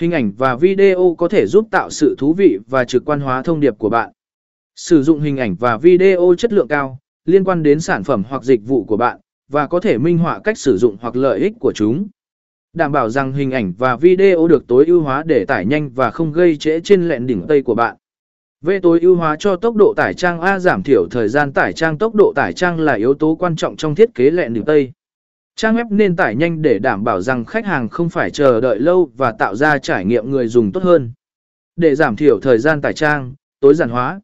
Hình ảnh và video có thể giúp tạo sự thú vị và trực quan hóa thông điệp của bạn. Sử dụng hình ảnh và video chất lượng cao, liên quan đến sản phẩm hoặc dịch vụ của bạn, và có thể minh họa cách sử dụng hoặc lợi ích của chúng. Đảm bảo rằng hình ảnh và video được tối ưu hóa để tải nhanh và không gây trễ trên lẹn đỉnh tây của bạn. V tối ưu hóa cho tốc độ tải trang A giảm thiểu thời gian tải trang tốc độ tải trang là yếu tố quan trọng trong thiết kế lẹn đỉnh tây. Trang web nên tải nhanh để đảm bảo rằng khách hàng không phải chờ đợi lâu và tạo ra trải nghiệm người dùng tốt hơn. Để giảm thiểu thời gian tải trang, tối giản hóa.